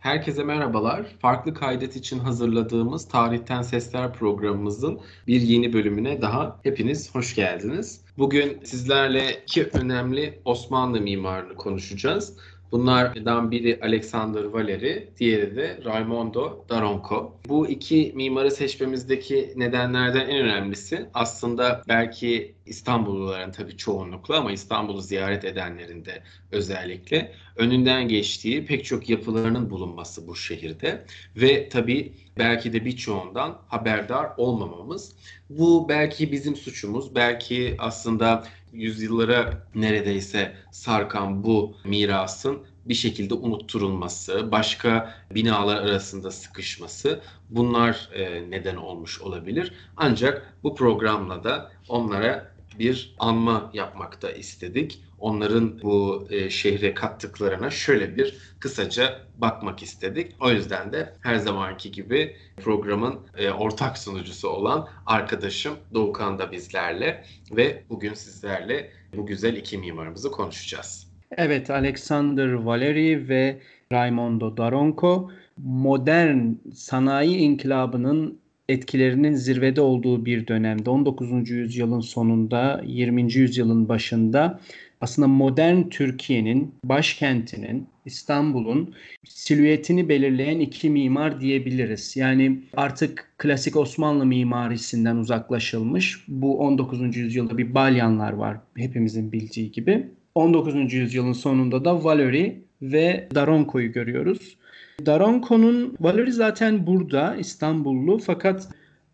Herkese merhabalar. Farklı kaydet için hazırladığımız Tarihten Sesler programımızın bir yeni bölümüne daha hepiniz hoş geldiniz. Bugün sizlerle iki önemli Osmanlı mimarını konuşacağız. Bunlardan biri Alexander Valeri, diğeri de Raimondo Daronco. Bu iki mimarı seçmemizdeki nedenlerden en önemlisi aslında belki İstanbulluların tabii çoğunlukla ama İstanbul'u ziyaret edenlerin de özellikle önünden geçtiği pek çok yapılarının bulunması bu şehirde ve tabii belki de birçoğundan haberdar olmamamız. Bu belki bizim suçumuz, belki aslında yüzyıllara neredeyse sarkan bu mirasın bir şekilde unutturulması, başka binalar arasında sıkışması bunlar e, neden olmuş olabilir. Ancak bu programla da onlara bir anma yapmakta istedik. Onların bu e, şehre kattıklarına şöyle bir kısaca bakmak istedik. O yüzden de her zamanki gibi programın e, ortak sunucusu olan arkadaşım Doğukan da bizlerle ve bugün sizlerle bu güzel iki mimarımızı konuşacağız. Evet, Alexander Valeri ve Raimondo Daronco modern sanayi inkılabının etkilerinin zirvede olduğu bir dönemde 19. yüzyılın sonunda 20. yüzyılın başında aslında modern Türkiye'nin başkentinin İstanbul'un silüetini belirleyen iki mimar diyebiliriz. Yani artık klasik Osmanlı mimarisinden uzaklaşılmış. Bu 19. yüzyılda bir Balyanlar var hepimizin bildiği gibi. 19. yüzyılın sonunda da Valery ve Daronco'yu görüyoruz. Daronco'nun Valery zaten burada İstanbullu fakat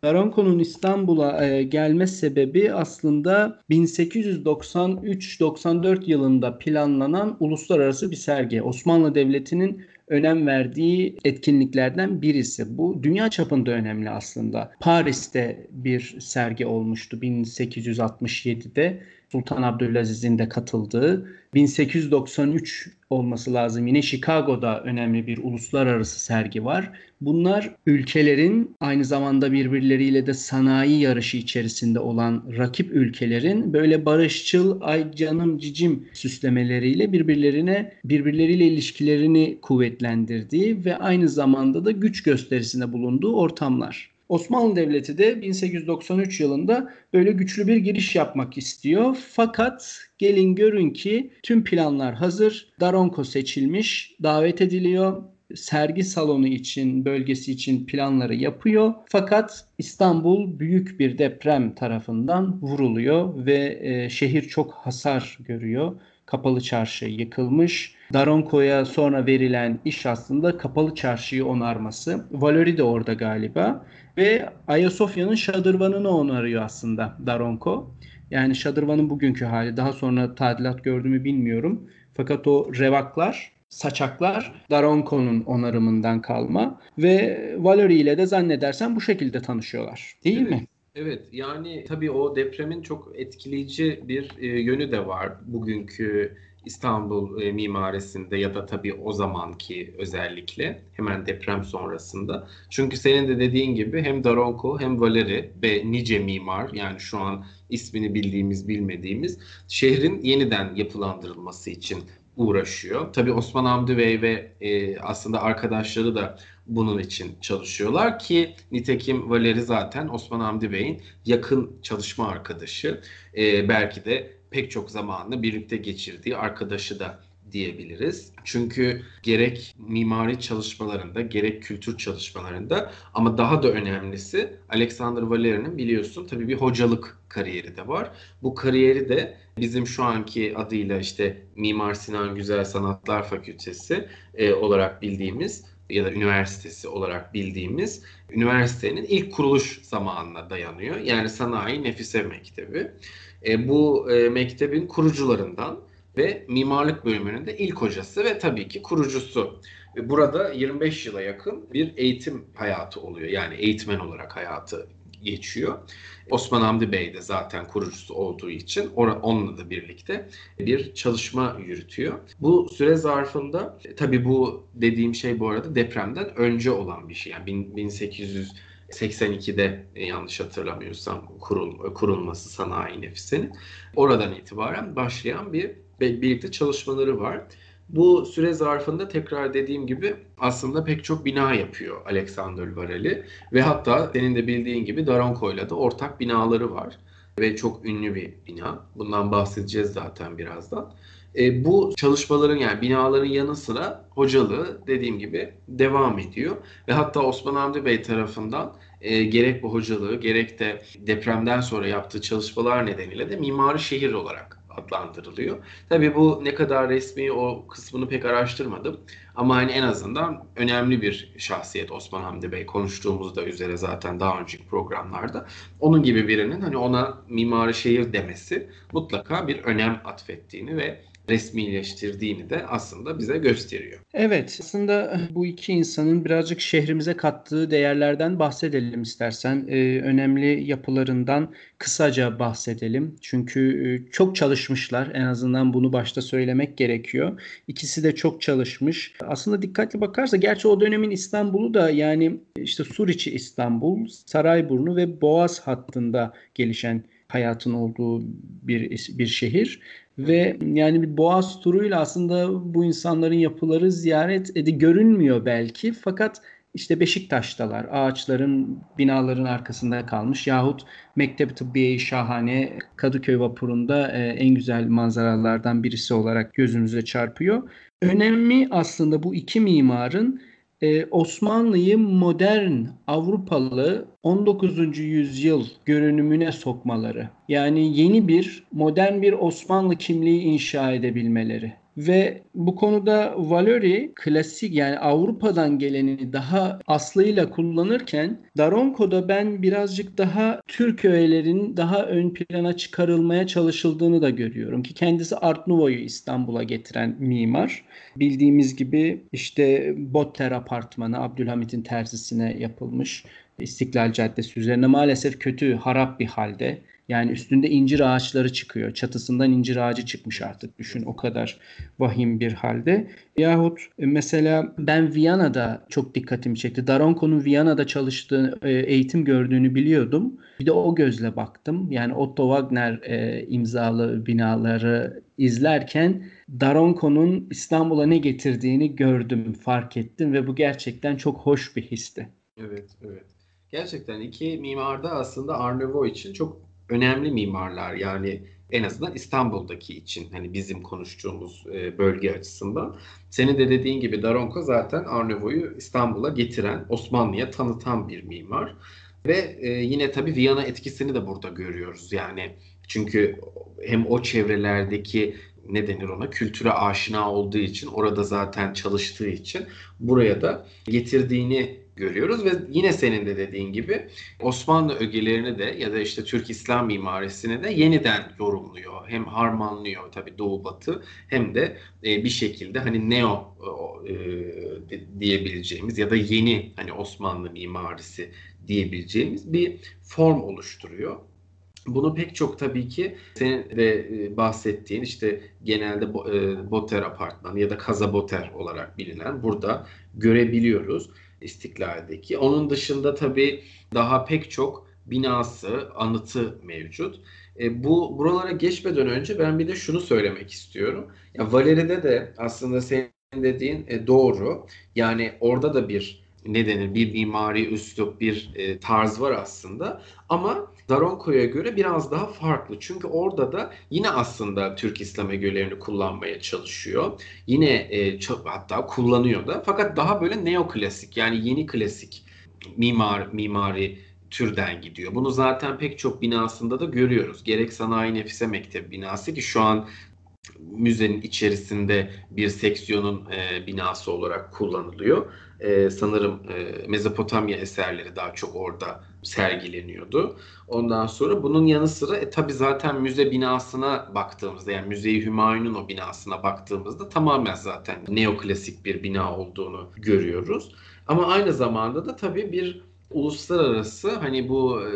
Daronco'nun İstanbul'a e, gelme sebebi aslında 1893-94 yılında planlanan uluslararası bir sergi. Osmanlı Devleti'nin önem verdiği etkinliklerden birisi. Bu dünya çapında önemli aslında. Paris'te bir sergi olmuştu 1867'de. Sultan Abdülaziz'in de katıldığı 1893 olması lazım. Yine Chicago'da önemli bir uluslararası sergi var. Bunlar ülkelerin aynı zamanda birbirleriyle de sanayi yarışı içerisinde olan rakip ülkelerin böyle barışçıl ay canım cicim süslemeleriyle birbirlerine birbirleriyle ilişkilerini kuvvetlendirdiği ve aynı zamanda da güç gösterisinde bulunduğu ortamlar. Osmanlı Devleti de 1893 yılında böyle güçlü bir giriş yapmak istiyor. Fakat gelin görün ki tüm planlar hazır. Daronco seçilmiş, davet ediliyor. Sergi salonu için, bölgesi için planları yapıyor. Fakat İstanbul büyük bir deprem tarafından vuruluyor ve e, şehir çok hasar görüyor. Kapalı çarşı yıkılmış. Daronco'ya sonra verilen iş aslında kapalı çarşıyı onarması. Valery de orada galiba. Ve Ayasofya'nın şadırvanını onarıyor aslında Daronco. Yani şadırvanın bugünkü hali. Daha sonra tadilat gördüğümü bilmiyorum. Fakat o revaklar, saçaklar Daronco'nun onarımından kalma. Ve Valery ile de zannedersem bu şekilde tanışıyorlar. Değil evet. mi? Evet yani tabii o depremin çok etkileyici bir e, yönü de var bugünkü İstanbul e, mimarisinde ya da tabii o zamanki özellikle hemen deprem sonrasında. Çünkü senin de dediğin gibi hem Daronco hem Valeri ve nice mimar yani şu an ismini bildiğimiz bilmediğimiz şehrin yeniden yapılandırılması için uğraşıyor. Tabii Osman Hamdi Bey ve e, aslında arkadaşları da bunun için çalışıyorlar ki nitekim Valeri zaten Osman Hamdi Bey'in yakın çalışma arkadaşı. E, belki de pek çok zamanını birlikte geçirdiği arkadaşı da diyebiliriz. Çünkü gerek mimari çalışmalarında gerek kültür çalışmalarında ama daha da önemlisi Alexander Valeri'nin biliyorsun tabii bir hocalık kariyeri de var. Bu kariyeri de bizim şu anki adıyla işte Mimar Sinan Güzel Sanatlar Fakültesi e, olarak bildiğimiz ya da üniversitesi olarak bildiğimiz üniversitenin ilk kuruluş zamanına dayanıyor. Yani Sanayi Nefise Mektebi. E, bu e, mektebin kurucularından ve mimarlık bölümünün de ilk hocası ve tabii ki kurucusu. Ve burada 25 yıla yakın bir eğitim hayatı oluyor. Yani eğitmen olarak hayatı geçiyor. Osman Hamdi Bey de zaten kurucusu olduğu için onunla da birlikte bir çalışma yürütüyor. Bu süre zarfında e, tabii bu dediğim şey bu arada depremden önce olan bir şey. Yani 1800 82'de e, yanlış hatırlamıyorsam kurul, kurulması sanayi nefisinin oradan itibaren başlayan bir birlikte çalışmaları var. Bu süre zarfında tekrar dediğim gibi aslında pek çok bina yapıyor Alexander Vareli ve hatta senin de bildiğin gibi Daronco'yla da ortak binaları var ve çok ünlü bir bina. Bundan bahsedeceğiz zaten birazdan. E, bu çalışmaların yani binaların yanı sıra hocalığı dediğim gibi devam ediyor. Ve hatta Osman Hamdi Bey tarafından e, gerek bu hocalığı gerek de depremden sonra yaptığı çalışmalar nedeniyle de mimari şehir olarak adlandırılıyor. Tabii bu ne kadar resmi o kısmını pek araştırmadım. Ama hani en azından önemli bir şahsiyet Osman Hamdi Bey konuştuğumuzda üzere zaten daha önceki programlarda. Onun gibi birinin hani ona mimari şehir demesi mutlaka bir önem atfettiğini ve resmileştirdiğini de aslında bize gösteriyor. Evet, aslında bu iki insanın birazcık şehrimize kattığı değerlerden bahsedelim istersen. Ee, önemli yapılarından kısaca bahsedelim. Çünkü e, çok çalışmışlar. En azından bunu başta söylemek gerekiyor. İkisi de çok çalışmış. Aslında dikkatli bakarsa gerçi o dönemin İstanbul'u da yani işte Suriçi İstanbul, Sarayburnu ve Boğaz hattında gelişen hayatın olduğu bir bir şehir ve yani bir boğaz turuyla aslında bu insanların yapıları ziyaret edi görünmüyor belki fakat işte Beşiktaş'talar. Ağaçların, binaların arkasında kalmış. Yahut Mektep Tıbbiye Şahane Kadıköy vapurunda e, en güzel manzaralardan birisi olarak gözümüze çarpıyor. Önemli aslında bu iki mimarın e, Osmanlı'yı modern Avrupalı 19. yüzyıl görünümüne sokmaları. Yani yeni bir modern bir Osmanlı kimliği inşa edebilmeleri. Ve bu konuda Valery klasik yani Avrupa'dan geleni daha aslıyla kullanırken Daronco'da ben birazcık daha Türk öğelerin daha ön plana çıkarılmaya çalışıldığını da görüyorum ki kendisi Art Nouveau'yu İstanbul'a getiren mimar. Bildiğimiz gibi işte Botter Apartmanı Abdülhamit'in terzisine yapılmış. İstiklal Caddesi üzerine maalesef kötü, harap bir halde. Yani üstünde incir ağaçları çıkıyor. Çatısından incir ağacı çıkmış artık düşün o kadar vahim bir halde. Yahut e, mesela ben Viyana'da çok dikkatimi çekti. Daronco'nun Viyana'da çalıştığı, e, eğitim gördüğünü biliyordum. Bir de o gözle baktım. Yani Otto Wagner e, imzalı binaları izlerken Daronco'nun İstanbul'a ne getirdiğini gördüm, fark ettim ve bu gerçekten çok hoş bir histi. Evet, evet. Gerçekten iki mimarda aslında Art Nouveau için çok önemli mimarlar yani en azından İstanbul'daki için hani bizim konuştuğumuz e, bölge açısından. Senin de dediğin gibi Daronco zaten Arnavut'u İstanbul'a getiren, Osmanlı'ya tanıtan bir mimar. Ve e, yine tabii Viyana etkisini de burada görüyoruz. Yani çünkü hem o çevrelerdeki ne denir ona kültüre aşina olduğu için orada zaten çalıştığı için buraya da getirdiğini görüyoruz ve yine senin de dediğin gibi Osmanlı ögelerini de ya da işte Türk İslam mimarisini de yeniden yorumluyor. Hem harmanlıyor tabi Doğu Batı hem de e, bir şekilde hani neo e, diyebileceğimiz ya da yeni hani Osmanlı mimarisi diyebileceğimiz bir form oluşturuyor. Bunu pek çok tabii ki senin de e, bahsettiğin işte genelde e, Boter apartmanı ya da Kaza Boter olarak bilinen burada görebiliyoruz. İstiklal'deki. Onun dışında tabii daha pek çok binası, anıtı mevcut. E, bu buralara geçmeden önce ben bir de şunu söylemek istiyorum. Ya Valeri'de de aslında senin dediğin e, doğru. Yani orada da bir ne denir bir mimari üslup, bir e, tarz var aslında. Ama Daronco'ya göre biraz daha farklı. Çünkü orada da yine aslında Türk İslam ögelerini kullanmaya çalışıyor. Yine e, hatta kullanıyor da. Fakat daha böyle neoklasik yani yeni klasik mimar mimari türden gidiyor. Bunu zaten pek çok binasında da görüyoruz. Gerek Sanayi Nefise Mektebi binası ki şu an müzenin içerisinde bir seksiyonun e, binası olarak kullanılıyor. E, sanırım e, Mezopotamya eserleri daha çok orada sergileniyordu. Ondan sonra bunun yanı sıra e, tabi zaten müze binasına baktığımızda yani Müze-i Hümayun'un o binasına baktığımızda tamamen zaten neoklasik bir bina olduğunu görüyoruz. Ama aynı zamanda da tabi bir uluslararası hani bu e,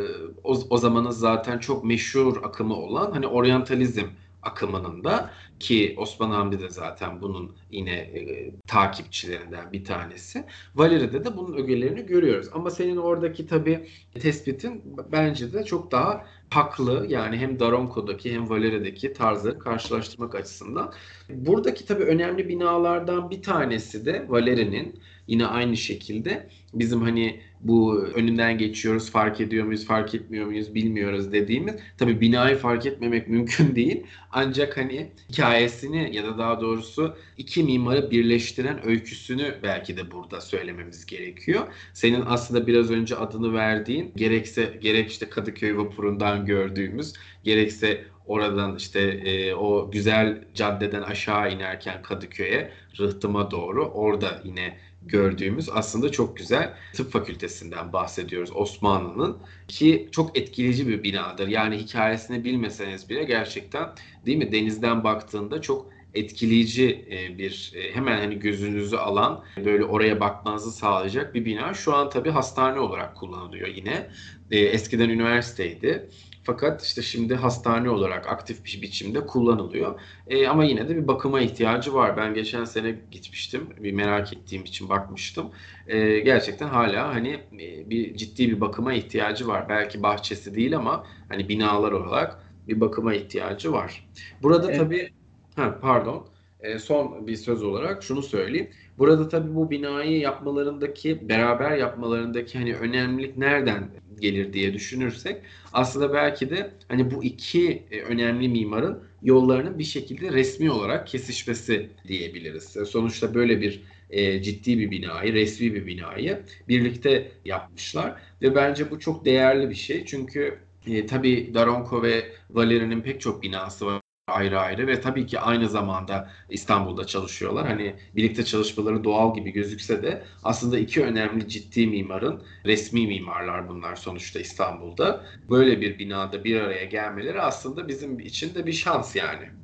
o, o zamanın zaten çok meşhur akımı olan hani oryantalizm akımının da ki Osman Hamdi de zaten bunun yine e, takipçilerinden bir tanesi. Valeri'de de bunun ögelerini görüyoruz. Ama senin oradaki tabi tespitin bence de çok daha haklı. Yani hem Daronco'daki hem Valeri'deki tarzları karşılaştırmak açısından. Buradaki tabii önemli binalardan bir tanesi de Valeri'nin yine aynı şekilde bizim hani bu önünden geçiyoruz fark ediyor muyuz fark etmiyor muyuz bilmiyoruz dediğimiz tabi binayı fark etmemek mümkün değil ancak hani hikayesini ya da daha doğrusu iki mimarı birleştiren öyküsünü belki de burada söylememiz gerekiyor. Senin aslında biraz önce adını verdiğin gerekse gerek işte Kadıköy vapurundan gördüğümüz gerekse oradan işte e, o güzel caddeden aşağı inerken Kadıköy'e rıhtıma doğru orada yine gördüğümüz aslında çok güzel tıp fakültesinden bahsediyoruz Osmanlı'nın ki çok etkileyici bir binadır. Yani hikayesini bilmeseniz bile gerçekten değil mi denizden baktığında çok etkileyici e, bir e, hemen hani gözünüzü alan böyle oraya bakmanızı sağlayacak bir bina. Şu an tabii hastane olarak kullanılıyor yine. E, eskiden üniversiteydi. Fakat işte şimdi hastane olarak aktif bir biçimde kullanılıyor. E, ama yine de bir bakıma ihtiyacı var. Ben geçen sene gitmiştim. Bir merak ettiğim için bakmıştım. E, gerçekten hala hani e, bir ciddi bir bakıma ihtiyacı var. Belki bahçesi değil ama hani binalar olarak bir bakıma ihtiyacı var. Burada evet. tabii ha, pardon e, son bir söz olarak şunu söyleyeyim. Burada tabii bu binayı yapmalarındaki, beraber yapmalarındaki hani önemlilik nereden gelir diye düşünürsek aslında belki de hani bu iki e, önemli mimarın yollarının bir şekilde resmi olarak kesişmesi diyebiliriz. Sonuçta böyle bir e, ciddi bir binayı, resmi bir binayı birlikte yapmışlar ve bence bu çok değerli bir şey. Çünkü e, tabii Daronco ve Valeri'nin pek çok binası var ayrı ayrı ve tabii ki aynı zamanda İstanbul'da çalışıyorlar. Hani birlikte çalışmaları doğal gibi gözükse de aslında iki önemli ciddi mimarın resmi mimarlar bunlar sonuçta İstanbul'da. Böyle bir binada bir araya gelmeleri aslında bizim için de bir şans yani.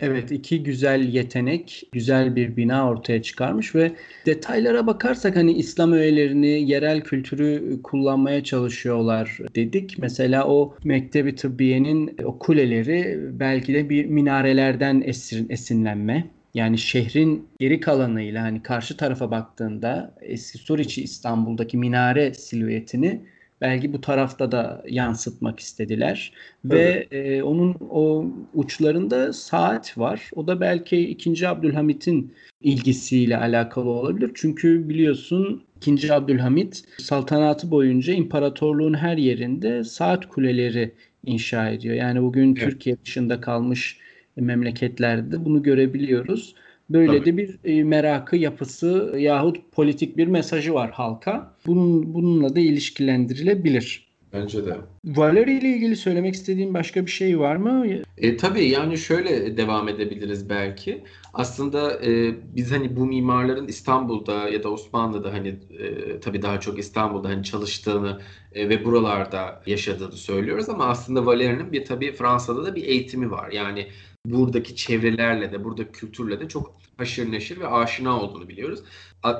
Evet iki güzel yetenek, güzel bir bina ortaya çıkarmış ve detaylara bakarsak hani İslam öğelerini, yerel kültürü kullanmaya çalışıyorlar dedik. Mesela o Mektebi Tıbbiye'nin o kuleleri belki de bir minarelerden esin, esinlenme. Yani şehrin geri kalanıyla hani karşı tarafa baktığında eski Suriçi İstanbul'daki minare silüetini belki bu tarafta da yansıtmak istediler. Evet. Ve e, onun o uçlarında saat var. O da belki 2. Abdülhamit'in ilgisiyle alakalı olabilir. Çünkü biliyorsun 2. Abdülhamit saltanatı boyunca imparatorluğun her yerinde saat kuleleri inşa ediyor. Yani bugün evet. Türkiye dışında kalmış memleketlerde bunu görebiliyoruz. Böyle Tabii. de bir e, merakı, yapısı yahut politik bir mesajı var halka. Bunun, bununla da ilişkilendirilebilir. Bence de. Valeri ile ilgili söylemek istediğin başka bir şey var mı? E, tabii yani şöyle devam edebiliriz belki. Aslında e, biz hani bu mimarların İstanbul'da ya da Osmanlı'da hani e, tabii daha çok İstanbul'da hani çalıştığını e, ve buralarda yaşadığını söylüyoruz ama aslında Valeri'nin bir tabii Fransa'da da bir eğitimi var. Yani buradaki çevrelerle de, buradaki kültürle de çok haşır neşir ve aşina olduğunu biliyoruz.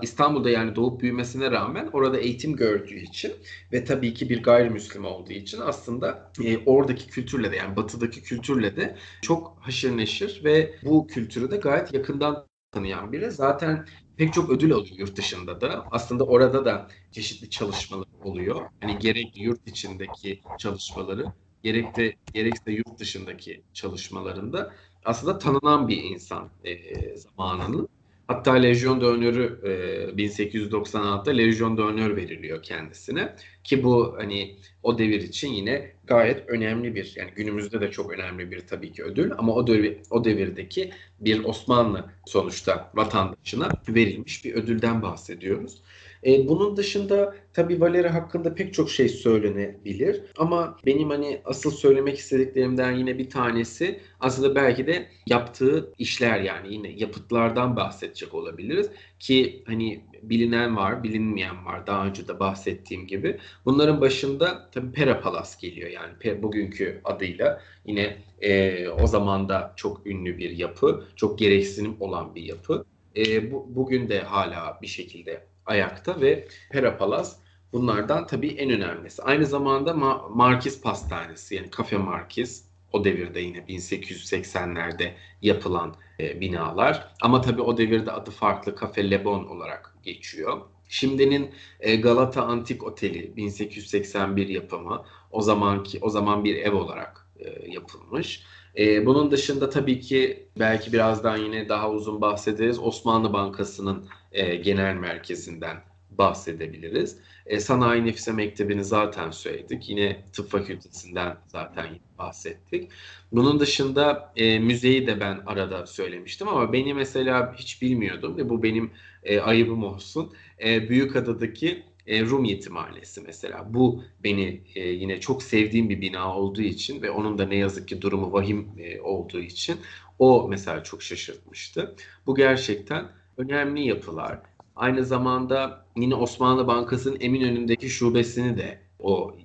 İstanbul'da yani doğup büyümesine rağmen orada eğitim gördüğü için ve tabii ki bir gayrimüslim olduğu için aslında e, oradaki kültürle de yani batıdaki kültürle de çok haşır neşir ve bu kültürü de gayet yakından tanıyan biri. Zaten pek çok ödül alıyor yurt dışında da. Aslında orada da çeşitli çalışmalar oluyor. Hani gerek yurt içindeki çalışmaları gerek de gerekse yurt dışındaki çalışmalarında aslında tanınan bir insan e, zamanının. Hatta Lejyon d'Honneur e, 1896'da Lejyon d'Honneur veriliyor kendisine ki bu hani o devir için yine gayet önemli bir yani günümüzde de çok önemli bir tabii ki ödül ama o devir, o devirdeki bir Osmanlı sonuçta vatandaşına verilmiş bir ödülden bahsediyoruz. E, bunun dışında tabii Valeri hakkında pek çok şey söylenebilir ama benim hani asıl söylemek istediklerimden yine bir tanesi aslında belki de yaptığı işler yani yine yapıtlardan bahsedecek olabiliriz ki hani bilinen var, bilinmeyen var daha önce de bahsettiğim gibi. Bunların başında tabii Pera Palas geliyor yani bugünkü adıyla yine e, o zaman da çok ünlü bir yapı, çok gereksinim olan bir yapı. E, bu, bugün de hala bir şekilde ayakta ve Pera Palas bunlardan tabii en önemlisi. Aynı zamanda Ma- Markiz Pastanesi yani Kafe Markiz o devirde yine 1880'lerde yapılan e, binalar. Ama tabii o devirde adı farklı Kafe Lebon olarak geçiyor. Şimdinin e, Galata Antik Oteli 1881 yapımı. o zamanki o zaman bir ev olarak e, yapılmış. E, bunun dışında tabii ki belki birazdan yine daha uzun bahsederiz. Osmanlı Bankası'nın e, genel merkezinden bahsedebiliriz. E, Sanayi Nefise Mektebi'ni zaten söyledik. Yine tıp fakültesinden zaten bahsettik. Bunun dışında e, müzeyi de ben arada söylemiştim ama beni mesela hiç bilmiyordum ve bu benim e, ayıbım olsun. E, Büyükada'daki e, Rum Yetimhanesi mesela. Bu beni e, yine çok sevdiğim bir bina olduğu için ve onun da ne yazık ki durumu vahim e, olduğu için o mesela çok şaşırtmıştı. Bu gerçekten önemli yapılar. Aynı zamanda yine Osmanlı Bankası'nın Eminönü'ndeki şubesini de o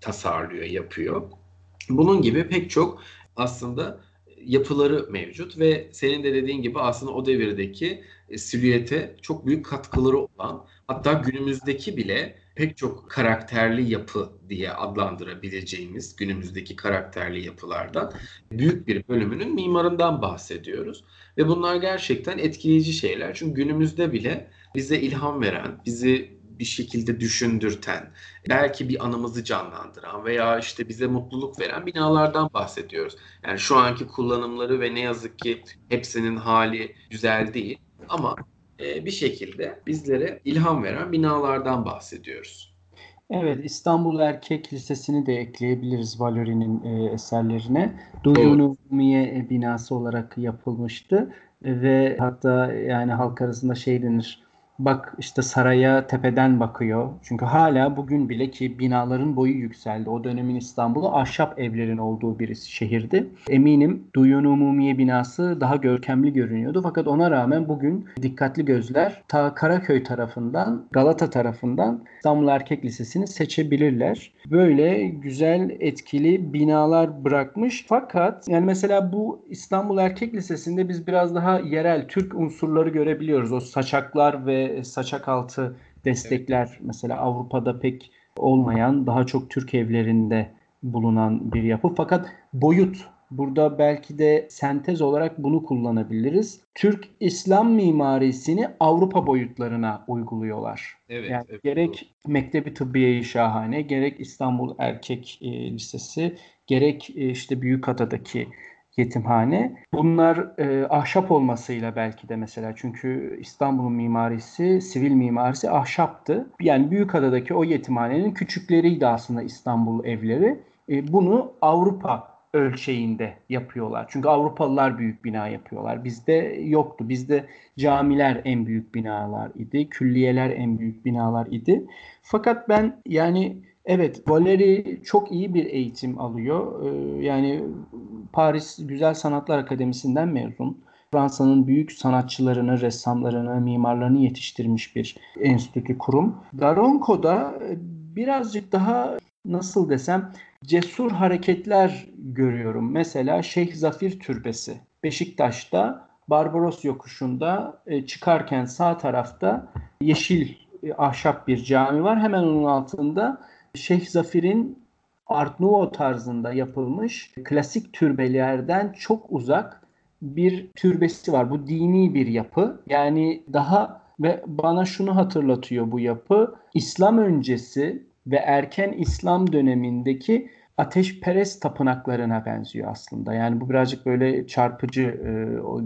tasarlıyor, yapıyor. Bunun gibi pek çok aslında yapıları mevcut ve senin de dediğin gibi aslında o devirdeki silüete çok büyük katkıları olan hatta günümüzdeki bile pek çok karakterli yapı diye adlandırabileceğimiz günümüzdeki karakterli yapılardan büyük bir bölümünün mimarından bahsediyoruz. Ve bunlar gerçekten etkileyici şeyler. Çünkü günümüzde bile bize ilham veren, bizi bir şekilde düşündürten, belki bir anımızı canlandıran veya işte bize mutluluk veren binalardan bahsediyoruz. Yani şu anki kullanımları ve ne yazık ki hepsinin hali güzel değil ama bir şekilde bizlere ilham veren binalardan bahsediyoruz. Evet, İstanbul Erkek Lisesi'ni de ekleyebiliriz Valori'nin e, eserlerine. Duyunu Umiye binası olarak yapılmıştı ve hatta yani halk arasında şey denir bak işte saraya tepeden bakıyor. Çünkü hala bugün bile ki binaların boyu yükseldi. O dönemin İstanbul'u ahşap evlerin olduğu bir şehirdi. Eminim Duyun Umumiye binası daha görkemli görünüyordu. Fakat ona rağmen bugün dikkatli gözler ta Karaköy tarafından, Galata tarafından İstanbul Erkek Lisesi'ni seçebilirler. Böyle güzel, etkili binalar bırakmış. Fakat yani mesela bu İstanbul Erkek Lisesi'nde biz biraz daha yerel Türk unsurları görebiliyoruz. O saçaklar ve saçak altı destekler evet. mesela Avrupa'da pek olmayan daha çok Türk evlerinde bulunan bir yapı. Fakat boyut burada belki de sentez olarak bunu kullanabiliriz. Türk İslam mimarisini Avrupa boyutlarına uyguluyorlar. Evet, yani evet, gerek doğru. Mektebi Tıbbiye-i Şahane, gerek İstanbul Erkek e, Lisesi, gerek e, işte Büyükada'daki yetimhane. Bunlar e, ahşap olmasıyla belki de mesela çünkü İstanbul'un mimarisi, sivil mimarisi ahşaptı. Yani Büyükada'daki o yetimhanenin küçükleriydi aslında İstanbul evleri. E, bunu Avrupa ölçeğinde yapıyorlar. Çünkü Avrupalılar büyük bina yapıyorlar. Bizde yoktu. Bizde camiler en büyük binalar idi. Külliyeler en büyük binalar idi. Fakat ben yani Evet, Valeri çok iyi bir eğitim alıyor. Ee, yani Paris Güzel Sanatlar Akademisi'nden mezun. Fransa'nın büyük sanatçılarını, ressamlarını, mimarlarını yetiştirmiş bir enstitü kurum. Daronco'da e, birazcık daha nasıl desem cesur hareketler görüyorum. Mesela Şeyh Zafir Türbesi. Beşiktaş'ta Barbaros yokuşunda e, çıkarken sağ tarafta yeşil e, ahşap bir cami var. Hemen onun altında Şeyh Zafir'in Art Nouveau tarzında yapılmış klasik türbelerden çok uzak bir türbesi var. Bu dini bir yapı. Yani daha ve bana şunu hatırlatıyor bu yapı. İslam öncesi ve erken İslam dönemindeki ateşperest tapınaklarına benziyor aslında. Yani bu birazcık böyle çarpıcı e,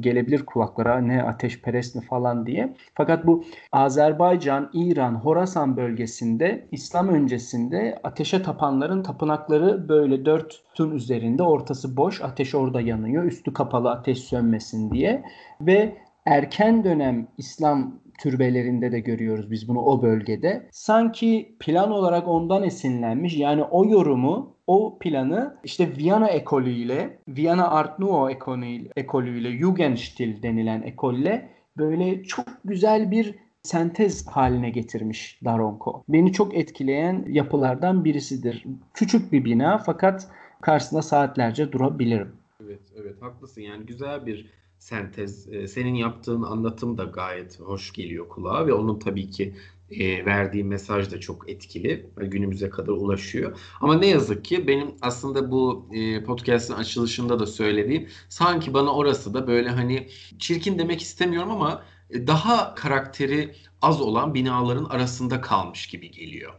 gelebilir kulaklara ne ateşperest mi falan diye. Fakat bu Azerbaycan, İran, Horasan bölgesinde İslam öncesinde ateşe tapanların tapınakları böyle dört tüm üzerinde ortası boş ateş orada yanıyor üstü kapalı ateş sönmesin diye ve erken dönem İslam türbelerinde de görüyoruz biz bunu o bölgede. Sanki plan olarak ondan esinlenmiş. Yani o yorumu o planı işte Viyana ekolüyle, Viyana Art Nouveau ekolüyle, ekolüyle Jugendstil denilen ekolle böyle çok güzel bir sentez haline getirmiş Daronco. Beni çok etkileyen yapılardan birisidir. Küçük bir bina fakat karşısında saatlerce durabilirim. Evet, evet haklısın. Yani güzel bir sentez. Ee, senin yaptığın anlatım da gayet hoş geliyor kulağa ve onun tabii ki e, verdiği mesaj da çok etkili. Günümüze kadar ulaşıyor. Ama ne yazık ki benim aslında bu e, podcast'ın açılışında da söylediğim sanki bana orası da böyle hani çirkin demek istemiyorum ama e, daha karakteri az olan binaların arasında kalmış gibi geliyor.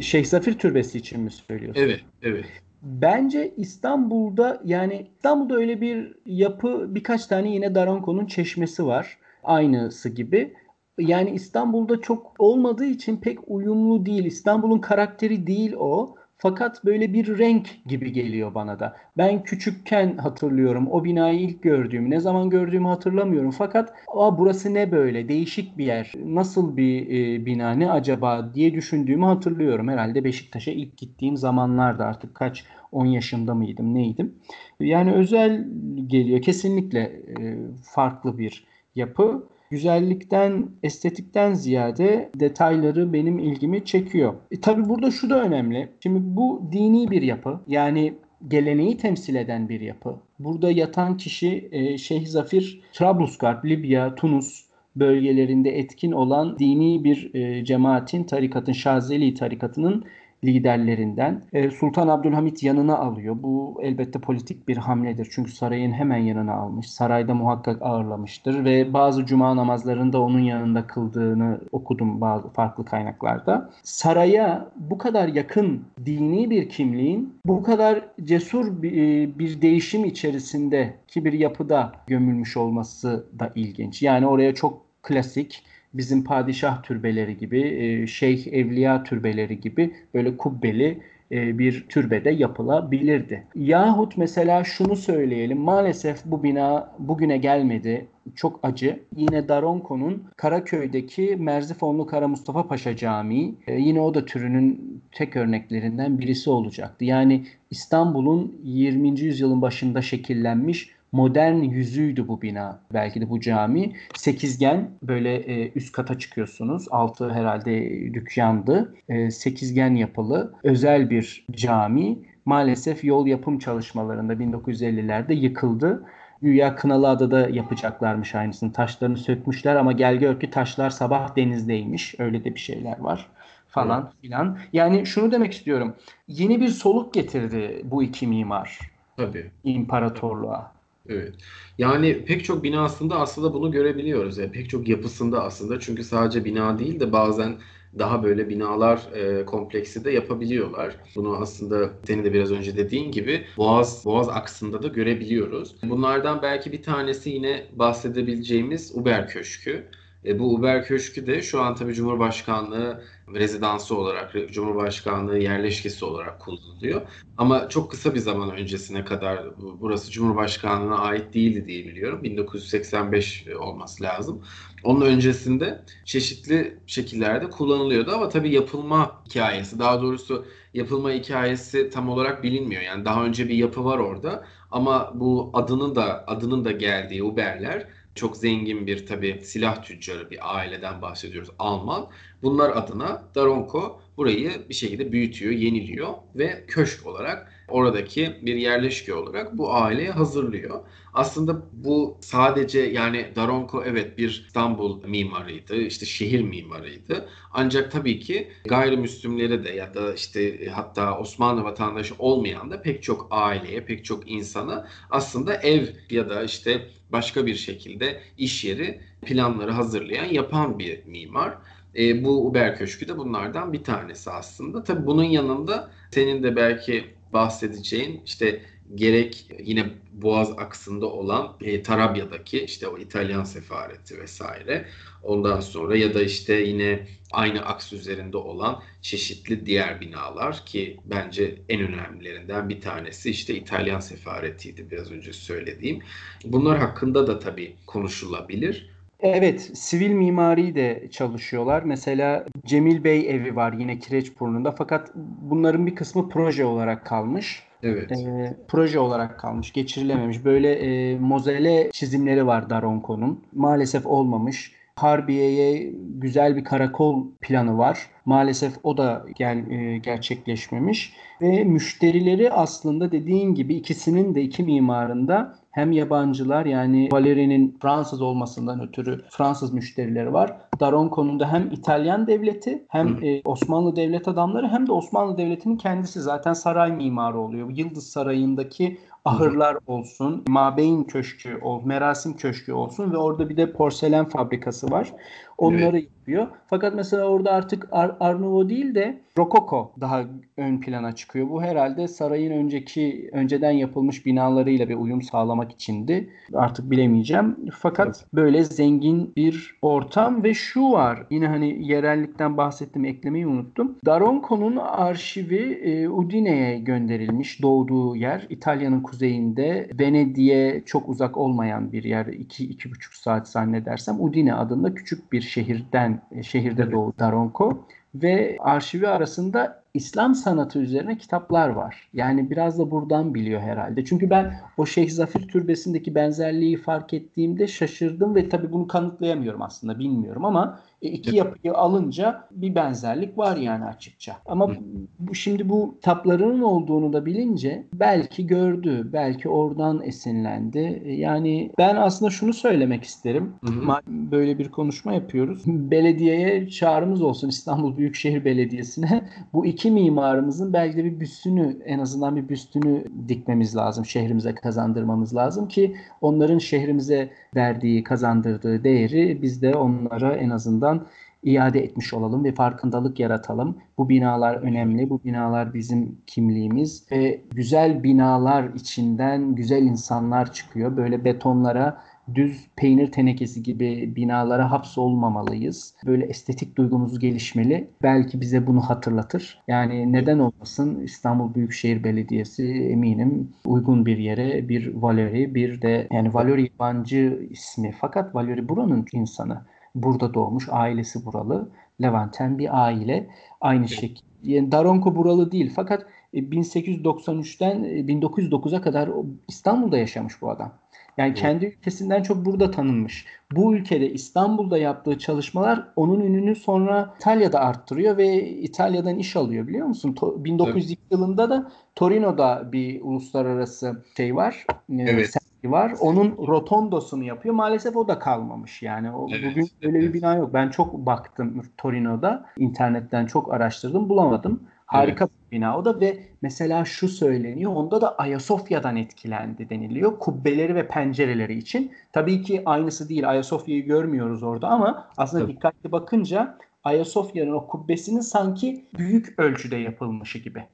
Şeyh Zafir Türbesi için mi söylüyorsun? Evet, evet. Bence İstanbul'da yani İstanbul'da öyle bir yapı birkaç tane yine Daronco'nun çeşmesi var. Aynısı gibi. Yani İstanbul'da çok olmadığı için pek uyumlu değil. İstanbul'un karakteri değil o. Fakat böyle bir renk gibi geliyor bana da. Ben küçükken hatırlıyorum o binayı ilk gördüğümü. Ne zaman gördüğümü hatırlamıyorum. Fakat Aa, burası ne böyle değişik bir yer. Nasıl bir e, bina ne acaba diye düşündüğümü hatırlıyorum. Herhalde Beşiktaş'a ilk gittiğim zamanlarda artık kaç 10 yaşında mıydım neydim. Yani özel geliyor. Kesinlikle e, farklı bir yapı güzellikten, estetikten ziyade detayları benim ilgimi çekiyor. E, tabii burada şu da önemli. Şimdi bu dini bir yapı. Yani geleneği temsil eden bir yapı. Burada yatan kişi e, Şeyh Zafir, Trablusgarp, Libya, Tunus bölgelerinde etkin olan dini bir e, cemaatin, tarikatın, Şazeli tarikatının liderlerinden. E, Sultan Abdülhamit yanına alıyor. Bu elbette politik bir hamledir. Çünkü sarayın hemen yanına almış. Sarayda muhakkak ağırlamıştır ve bazı cuma namazlarında onun yanında kıldığını okudum bazı farklı kaynaklarda. Saraya bu kadar yakın dini bir kimliğin bu kadar cesur bir, e, bir değişim içerisinde ki bir yapıda gömülmüş olması da ilginç. Yani oraya çok klasik bizim padişah türbeleri gibi, e, şeyh evliya türbeleri gibi böyle kubbeli e, bir türbede yapılabilirdi. Yahut mesela şunu söyleyelim maalesef bu bina bugüne gelmedi. Çok acı. Yine Daronco'nun Karaköy'deki Merzifonlu Kara Mustafa Paşa Camii e, yine o da türünün tek örneklerinden birisi olacaktı. Yani İstanbul'un 20. yüzyılın başında şekillenmiş modern yüzüydü bu bina. Belki de bu cami. Sekizgen böyle e, üst kata çıkıyorsunuz. Altı herhalde dükkandı. E, sekizgen yapılı özel bir cami. Maalesef yol yapım çalışmalarında 1950'lerde yıkıldı. Güya Kınalıada'da yapacaklarmış aynısını. Taşlarını sökmüşler ama gel gör ki taşlar sabah denizdeymiş. Öyle de bir şeyler var falan evet. filan. Yani şunu demek istiyorum. Yeni bir soluk getirdi bu iki mimar. Tabii. İmparatorluğa. Evet. Yani pek çok binasında aslında bunu görebiliyoruz. Yani pek çok yapısında aslında çünkü sadece bina değil de bazen daha böyle binalar e, kompleksi de yapabiliyorlar. Bunu aslında senin de biraz önce dediğin gibi Boğaz Boğaz aksında da görebiliyoruz. Bunlardan belki bir tanesi yine bahsedebileceğimiz Uber Köşkü. E, bu Uber Köşkü de şu an tabii Cumhurbaşkanlığı rezidansı olarak, Cumhurbaşkanlığı yerleşkesi olarak kullanılıyor. Ama çok kısa bir zaman öncesine kadar burası Cumhurbaşkanlığına ait değildi diye biliyorum. 1985 olması lazım. Onun öncesinde çeşitli şekillerde kullanılıyordu ama tabii yapılma hikayesi, daha doğrusu yapılma hikayesi tam olarak bilinmiyor. Yani daha önce bir yapı var orada ama bu adının da adının da geldiği Uberler çok zengin bir tabi silah tüccarı bir aileden bahsediyoruz Alman. Bunlar adına Daronco burayı bir şekilde büyütüyor, yeniliyor ve köşk olarak oradaki bir yerleşke olarak bu aileye hazırlıyor. Aslında bu sadece yani Daronco evet bir İstanbul mimarıydı, işte şehir mimarıydı. Ancak tabii ki gayrimüslimlere de ya da işte hatta Osmanlı vatandaşı olmayan da pek çok aileye, pek çok insana aslında ev ya da işte başka bir şekilde iş yeri planları hazırlayan, yapan bir mimar. E, bu Uber Köşkü de bunlardan bir tanesi aslında. Tabii bunun yanında senin de belki bahsedeceğin işte gerek yine Boğaz aksında olan e, Tarabya'daki işte o İtalyan sefareti vesaire. Ondan sonra ya da işte yine aynı aks üzerinde olan çeşitli diğer binalar ki bence en önemlilerinden bir tanesi işte İtalyan sefaretiydi biraz önce söylediğim. Bunlar hakkında da tabii konuşulabilir. Evet, sivil mimari de çalışıyorlar. Mesela Cemil Bey evi var yine Kireçburnu'nda fakat bunların bir kısmı proje olarak kalmış. Evet. E, proje olarak kalmış, geçirilememiş. Böyle e, mozele çizimleri var Daronco'nun. Maalesef olmamış. Harbiye'ye güzel bir karakol planı var. Maalesef o da gel, e, gerçekleşmemiş. Ve müşterileri aslında dediğin gibi ikisinin de iki mimarında hem yabancılar yani Valeri'nin Fransız olmasından ötürü Fransız müşterileri var. Daronco'nun da hem İtalyan devleti hem e, Osmanlı devlet adamları hem de Osmanlı devletinin kendisi zaten saray mimarı oluyor. Yıldız Sarayı'ndaki ahırlar olsun, Mabeyn Köşkü, o Merasim Köşkü olsun ve orada bir de porselen fabrikası var. Onları evet. yapıyor. Fakat mesela orada artık Ar Arnavo değil de Rokoko daha ön plana çıkıyor. Bu herhalde sarayın önceki önceden yapılmış binalarıyla bir uyum sağlamak içindi. Artık bilemeyeceğim. Fakat evet. böyle zengin bir ortam ve şu var. Yine hani yerellikten bahsettim eklemeyi unuttum. Daronco'nun arşivi e, Udine'ye gönderilmiş doğduğu yer. İtalya'nın kuzeyinde Venedik'e çok uzak olmayan bir yer. 2-2,5 saat zannedersem Udine adında küçük bir şehirden e, şehirde doğdu Daronco ve arşivi arasında İslam sanatı üzerine kitaplar var. Yani biraz da buradan biliyor herhalde. Çünkü ben o Şeyh Zafir Türbesi'ndeki benzerliği fark ettiğimde şaşırdım ve tabii bunu kanıtlayamıyorum aslında bilmiyorum ama e, iki yapıyı alınca bir benzerlik var yani açıkça. Ama bu, şimdi bu taplarının olduğunu da bilince belki gördü, belki oradan esinlendi. E, yani ben aslında şunu söylemek isterim. Hı hı. Böyle bir konuşma yapıyoruz. Belediyeye çağrımız olsun İstanbul Büyükşehir Belediyesi'ne bu iki mimarımızın belki de bir büstünü en azından bir büstünü dikmemiz lazım. Şehrimize kazandırmamız lazım ki onların şehrimize verdiği, kazandırdığı değeri biz de onlara en azından iade etmiş olalım ve farkındalık yaratalım. Bu binalar önemli. Bu binalar bizim kimliğimiz ve güzel binalar içinden güzel insanlar çıkıyor. Böyle betonlara düz peynir tenekesi gibi binalara hapsolmamalıyız. Böyle estetik duygumuz gelişmeli. Belki bize bunu hatırlatır. Yani neden olmasın İstanbul Büyükşehir Belediyesi eminim uygun bir yere bir Valeri bir de yani Valeri yabancı ismi fakat Valeri buranın insanı. Burada doğmuş, ailesi buralı. Levanten bir aile. Aynı şekilde. Yani Daronco buralı değil fakat 1893'ten e, 1909'a e, kadar İstanbul'da yaşamış bu adam. Yani kendi ülkesinden çok burada tanınmış. Bu ülkede İstanbul'da yaptığı çalışmalar onun ününü sonra İtalya'da arttırıyor ve İtalya'dan iş alıyor biliyor musun? 1902 evet. yılında da Torino'da bir uluslararası şey var. E, evet. var. Onun rotondosunu yapıyor. Maalesef o da kalmamış. Yani o, evet. bugün öyle bir bina yok. Ben çok baktım Torino'da. internetten çok araştırdım. Bulamadım. Harika evet. bir bina o da ve mesela şu söyleniyor onda da Ayasofya'dan etkilendi deniliyor. Kubbeleri ve pencereleri için. Tabii ki aynısı değil. Ayasofya'yı görmüyoruz orada ama aslında Tabii. dikkatli bakınca Ayasofya'nın o kubbesinin sanki büyük ölçüde yapılmışı gibi.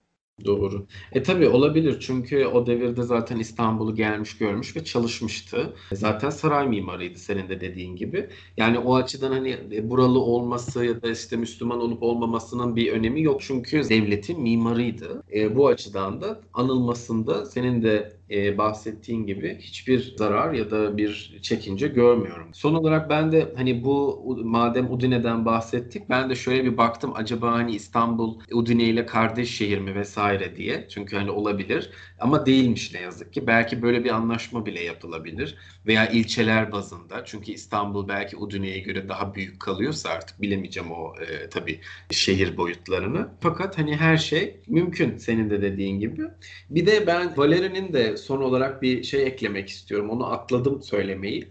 Doğru. E tabii olabilir çünkü o devirde zaten İstanbul'u gelmiş görmüş ve çalışmıştı. Zaten saray mimarıydı senin de dediğin gibi. Yani o açıdan hani e, buralı olması ya da işte Müslüman olup olmamasının bir önemi yok. Çünkü devletin mimarıydı. E, bu açıdan da anılmasında senin de e, bahsettiğin gibi hiçbir zarar ya da bir çekince görmüyorum. Son olarak ben de hani bu madem Udine'den bahsettik ben de şöyle bir baktım acaba hani İstanbul Udine ile kardeş şehir mi vesaire diye. Çünkü hani olabilir ama değilmiş ne yazık ki. Belki böyle bir anlaşma bile yapılabilir veya ilçeler bazında. Çünkü İstanbul belki Udine'ye göre daha büyük kalıyorsa artık bilemeyeceğim o e, tabii şehir boyutlarını. Fakat hani her şey mümkün senin de dediğin gibi. Bir de ben Valeri'nin de son olarak bir şey eklemek istiyorum. Onu atladım söylemeyi.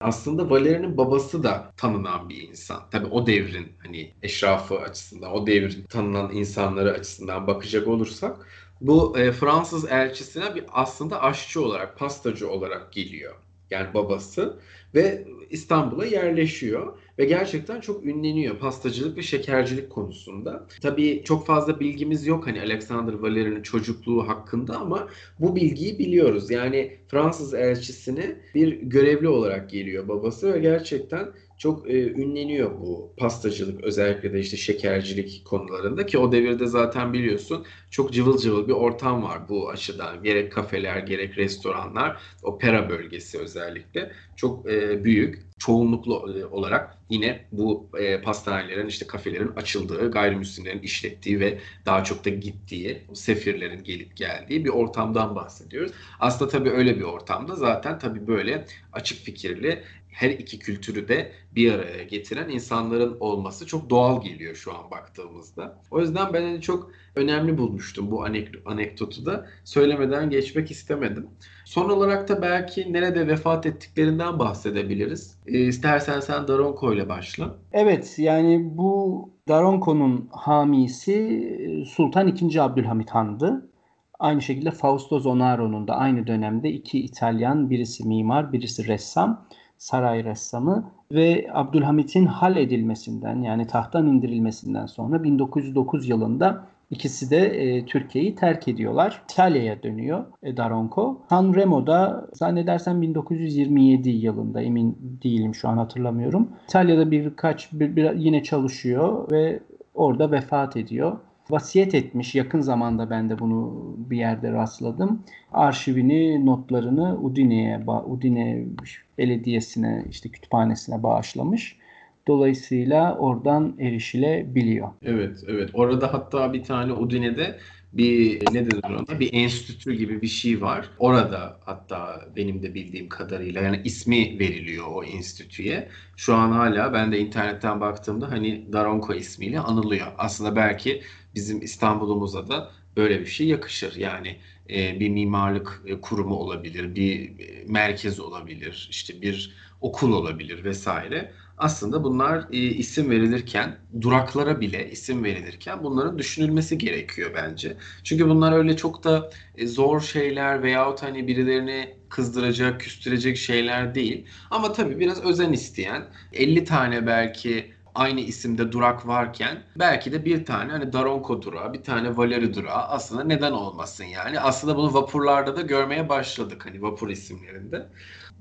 Aslında Valeri'nin babası da tanınan bir insan. Tabi o devrin hani eşrafı açısından, o devrin tanınan insanları açısından bakacak olursak bu e, Fransız elçisine bir aslında aşçı olarak, pastacı olarak geliyor. Yani babası ve İstanbul'a yerleşiyor ve gerçekten çok ünleniyor pastacılık ve şekercilik konusunda. Tabii çok fazla bilgimiz yok hani Alexander Valeri'nin çocukluğu hakkında ama bu bilgiyi biliyoruz. Yani Fransız elçisine bir görevli olarak geliyor babası ve gerçekten çok e, ünleniyor bu pastacılık özellikle de işte şekercilik konularında ki o devirde zaten biliyorsun çok cıvıl cıvıl bir ortam var bu açıdan. Gerek kafeler gerek restoranlar opera bölgesi özellikle çok e, büyük çoğunluklu e, olarak yine bu e, pastanelerin işte kafelerin açıldığı, gayrimüslimlerin işlettiği ve daha çok da gittiği, sefirlerin gelip geldiği bir ortamdan bahsediyoruz. Aslında tabii öyle bir ortamda zaten tabii böyle açık fikirli her iki kültürü de bir araya getiren insanların olması çok doğal geliyor şu an baktığımızda. O yüzden ben hani çok önemli bulmuştum bu anekdotu da. Söylemeden geçmek istemedim. Son olarak da belki nerede vefat ettiklerinden bahsedebiliriz. E, istersen sen Daronco ile başla. Evet yani bu Daronco'nun hamisi Sultan II. Abdülhamit Han'dı. Aynı şekilde Fausto Zonaro'nun da aynı dönemde iki İtalyan, birisi mimar, birisi ressam saray ressamı ve Abdülhamit'in hal edilmesinden yani tahttan indirilmesinden sonra 1909 yılında İkisi de e, Türkiye'yi terk ediyorlar. İtalya'ya dönüyor e, Daronco. Sanremo'da zannedersem 1927 yılında emin değilim şu an hatırlamıyorum. İtalya'da birkaç bir, bir, yine çalışıyor ve orada vefat ediyor. Vasiyet etmiş yakın zamanda ben de bunu bir yerde rastladım. Arşivini, notlarını Udine'ye, Udine Belediyesi'ne, işte kütüphanesine bağışlamış. Dolayısıyla oradan erişilebiliyor. Evet, evet. Orada hatta bir tane Udine'de bir ne denir ona bir enstitü gibi bir şey var. Orada hatta benim de bildiğim kadarıyla yani ismi veriliyor o enstitüye. Şu an hala ben de internetten baktığımda hani Daronco ismiyle anılıyor. Aslında belki bizim İstanbul'umuza da böyle bir şey yakışır. Yani e, bir mimarlık e, kurumu olabilir, bir e, merkez olabilir, işte bir okul olabilir vesaire aslında bunlar e, isim verilirken, duraklara bile isim verilirken bunların düşünülmesi gerekiyor bence. Çünkü bunlar öyle çok da e, zor şeyler veyahut hani birilerini kızdıracak, küstürecek şeyler değil. Ama tabii biraz özen isteyen, 50 tane belki aynı isimde durak varken belki de bir tane hani Daronco durağı, bir tane Valeri durağı aslında neden olmasın yani. Aslında bunu vapurlarda da görmeye başladık hani vapur isimlerinde.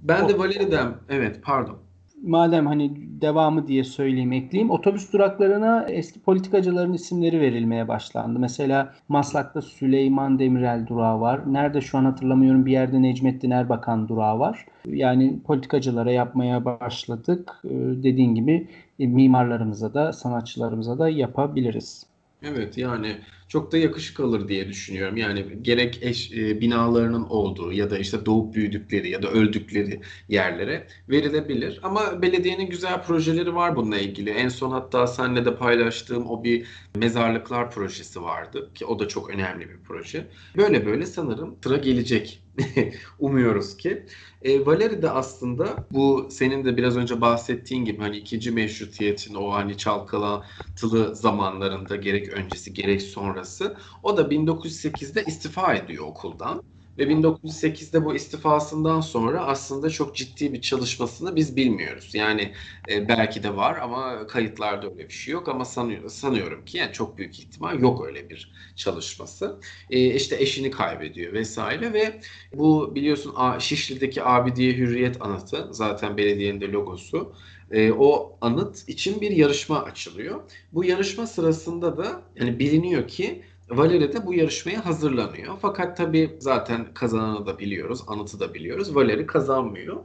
Ben de Valeri'den evet pardon madem hani devamı diye söyleyeyim ekleyeyim. Otobüs duraklarına eski politikacıların isimleri verilmeye başlandı. Mesela Maslak'ta Süleyman Demirel durağı var. Nerede şu an hatırlamıyorum bir yerde Necmettin Erbakan durağı var. Yani politikacılara yapmaya başladık. Ee, dediğin gibi mimarlarımıza da sanatçılarımıza da yapabiliriz. Evet yani çok da yakışık alır diye düşünüyorum. Yani gerek eş, e, binalarının olduğu ya da işte doğup büyüdükleri ya da öldükleri yerlere verilebilir. Ama belediyenin güzel projeleri var bununla ilgili. En son hatta seninle de paylaştığım o bir mezarlıklar projesi vardı ki o da çok önemli bir proje. Böyle böyle sanırım sıra gelecek. Umuyoruz ki. E, Valeri de aslında bu senin de biraz önce bahsettiğin gibi hani ikinci meşrutiyetin o hani çalkalantılı zamanlarında gerek öncesi gerek sonrası o da 1908'de istifa ediyor okuldan. Ve 1908'de bu istifasından sonra aslında çok ciddi bir çalışmasını biz bilmiyoruz. Yani e, belki de var ama kayıtlarda öyle bir şey yok ama sanıyor, sanıyorum ki yani çok büyük ihtimal yok öyle bir çalışması. E, işte eşini kaybediyor vesaire ve bu biliyorsun Şişli'deki Abidiye Hürriyet anıtı zaten belediyenin de logosu. E, o anıt için bir yarışma açılıyor. Bu yarışma sırasında da yani biliniyor ki Valeri de bu yarışmaya hazırlanıyor. Fakat tabii zaten kazananı da biliyoruz, anıtı da biliyoruz. Valeri kazanmıyor.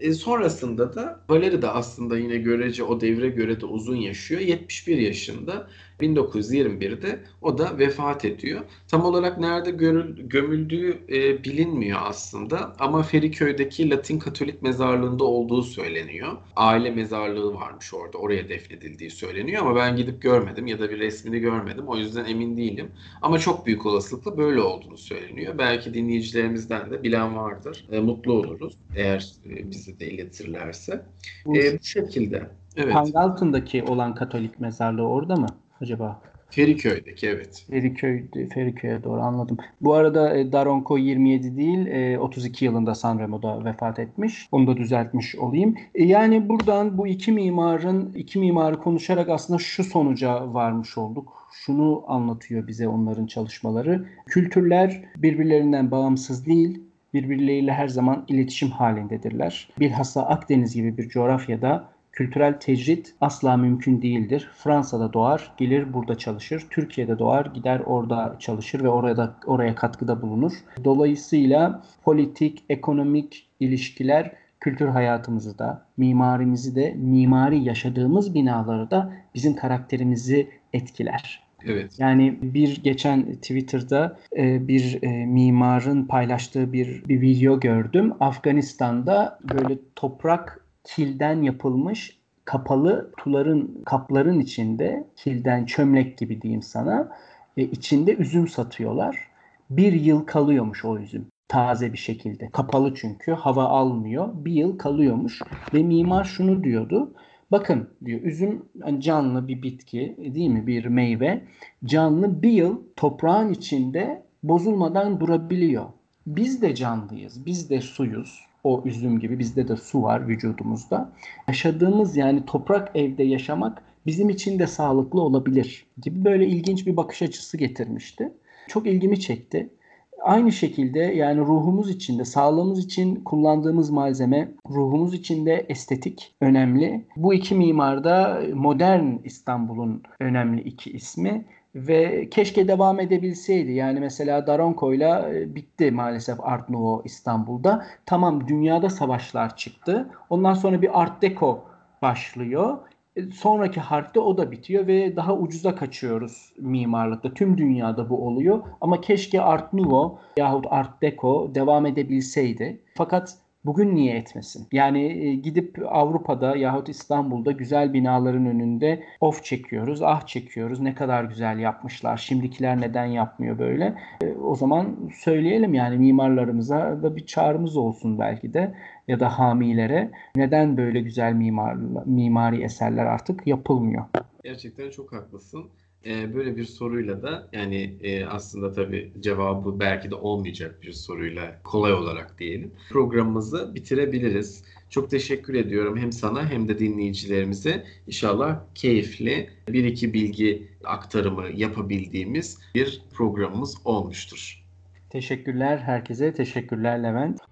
E, sonrasında da Valeri de aslında yine görece o devre göre de uzun yaşıyor. 71 yaşında 1921'de o da vefat ediyor. Tam olarak nerede görül, gömüldüğü e, bilinmiyor aslında ama Feriköy'deki Latin Katolik mezarlığında olduğu söyleniyor. Aile mezarlığı varmış orada. Oraya defnedildiği söyleniyor ama ben gidip görmedim ya da bir resmini görmedim. O yüzden emin değilim. Ama çok büyük olasılıkla böyle olduğunu söyleniyor. Belki dinleyicilerimizden de bilen vardır. E, mutlu oluruz eğer e, bize de iletirlerse. Bu, e, bu şekilde. Evet. Pangaltı'ndaki olan Katolik mezarlığı orada mı? acaba? Feriköy'deki evet. Feriköy, Feriköy'e doğru anladım. Bu arada e, Daronco 27 değil 32 e, yılında Sanremo'da vefat etmiş. Onu da düzeltmiş olayım. E, yani buradan bu iki mimarın iki mimarı konuşarak aslında şu sonuca varmış olduk. Şunu anlatıyor bize onların çalışmaları. Kültürler birbirlerinden bağımsız değil, birbirleriyle her zaman iletişim halindedirler. Bilhassa Akdeniz gibi bir coğrafyada Kültürel tecrit asla mümkün değildir. Fransa'da doğar, gelir burada çalışır. Türkiye'de doğar, gider orada çalışır ve orada oraya katkıda bulunur. Dolayısıyla politik, ekonomik ilişkiler kültür hayatımızı da, mimarimizi de, mimari yaşadığımız binaları da bizim karakterimizi etkiler. Evet. Yani bir geçen Twitter'da e, bir e, mimarın paylaştığı bir bir video gördüm. Afganistan'da böyle toprak kilden yapılmış kapalı tuların kapların içinde kilden çömlek gibi diyeyim sana e, içinde üzüm satıyorlar. Bir yıl kalıyormuş o üzüm taze bir şekilde. Kapalı çünkü hava almıyor. Bir yıl kalıyormuş ve mimar şunu diyordu. Bakın diyor üzüm hani canlı bir bitki değil mi bir meyve canlı bir yıl toprağın içinde bozulmadan durabiliyor. Biz de canlıyız, biz de suyuz, o üzüm gibi bizde de su var vücudumuzda. Yaşadığımız yani toprak evde yaşamak bizim için de sağlıklı olabilir gibi böyle ilginç bir bakış açısı getirmişti. Çok ilgimi çekti. Aynı şekilde yani ruhumuz için de sağlığımız için kullandığımız malzeme ruhumuz için de estetik önemli. Bu iki mimarda modern İstanbul'un önemli iki ismi ve keşke devam edebilseydi. Yani mesela Daronco'yla e, bitti maalesef Art Nouveau İstanbul'da. Tamam dünyada savaşlar çıktı. Ondan sonra bir Art Deco başlıyor. E, sonraki harfte o da bitiyor ve daha ucuza kaçıyoruz mimarlıkta. Tüm dünyada bu oluyor. Ama keşke Art Nouveau yahut Art Deco devam edebilseydi. Fakat Bugün niye etmesin? Yani e, gidip Avrupa'da yahut İstanbul'da güzel binaların önünde of çekiyoruz, ah çekiyoruz. Ne kadar güzel yapmışlar. Şimdikiler neden yapmıyor böyle? E, o zaman söyleyelim yani mimarlarımıza da bir çağrımız olsun belki de ya da hamilere. Neden böyle güzel mimar, mimari eserler artık yapılmıyor? Gerçekten çok haklısın. Ee, böyle bir soruyla da yani e, aslında tabii cevabı belki de olmayacak bir soruyla kolay olarak diyelim programımızı bitirebiliriz. Çok teşekkür ediyorum hem sana hem de dinleyicilerimize. İnşallah keyifli bir iki bilgi aktarımı yapabildiğimiz bir programımız olmuştur. Teşekkürler herkese. Teşekkürler Levent.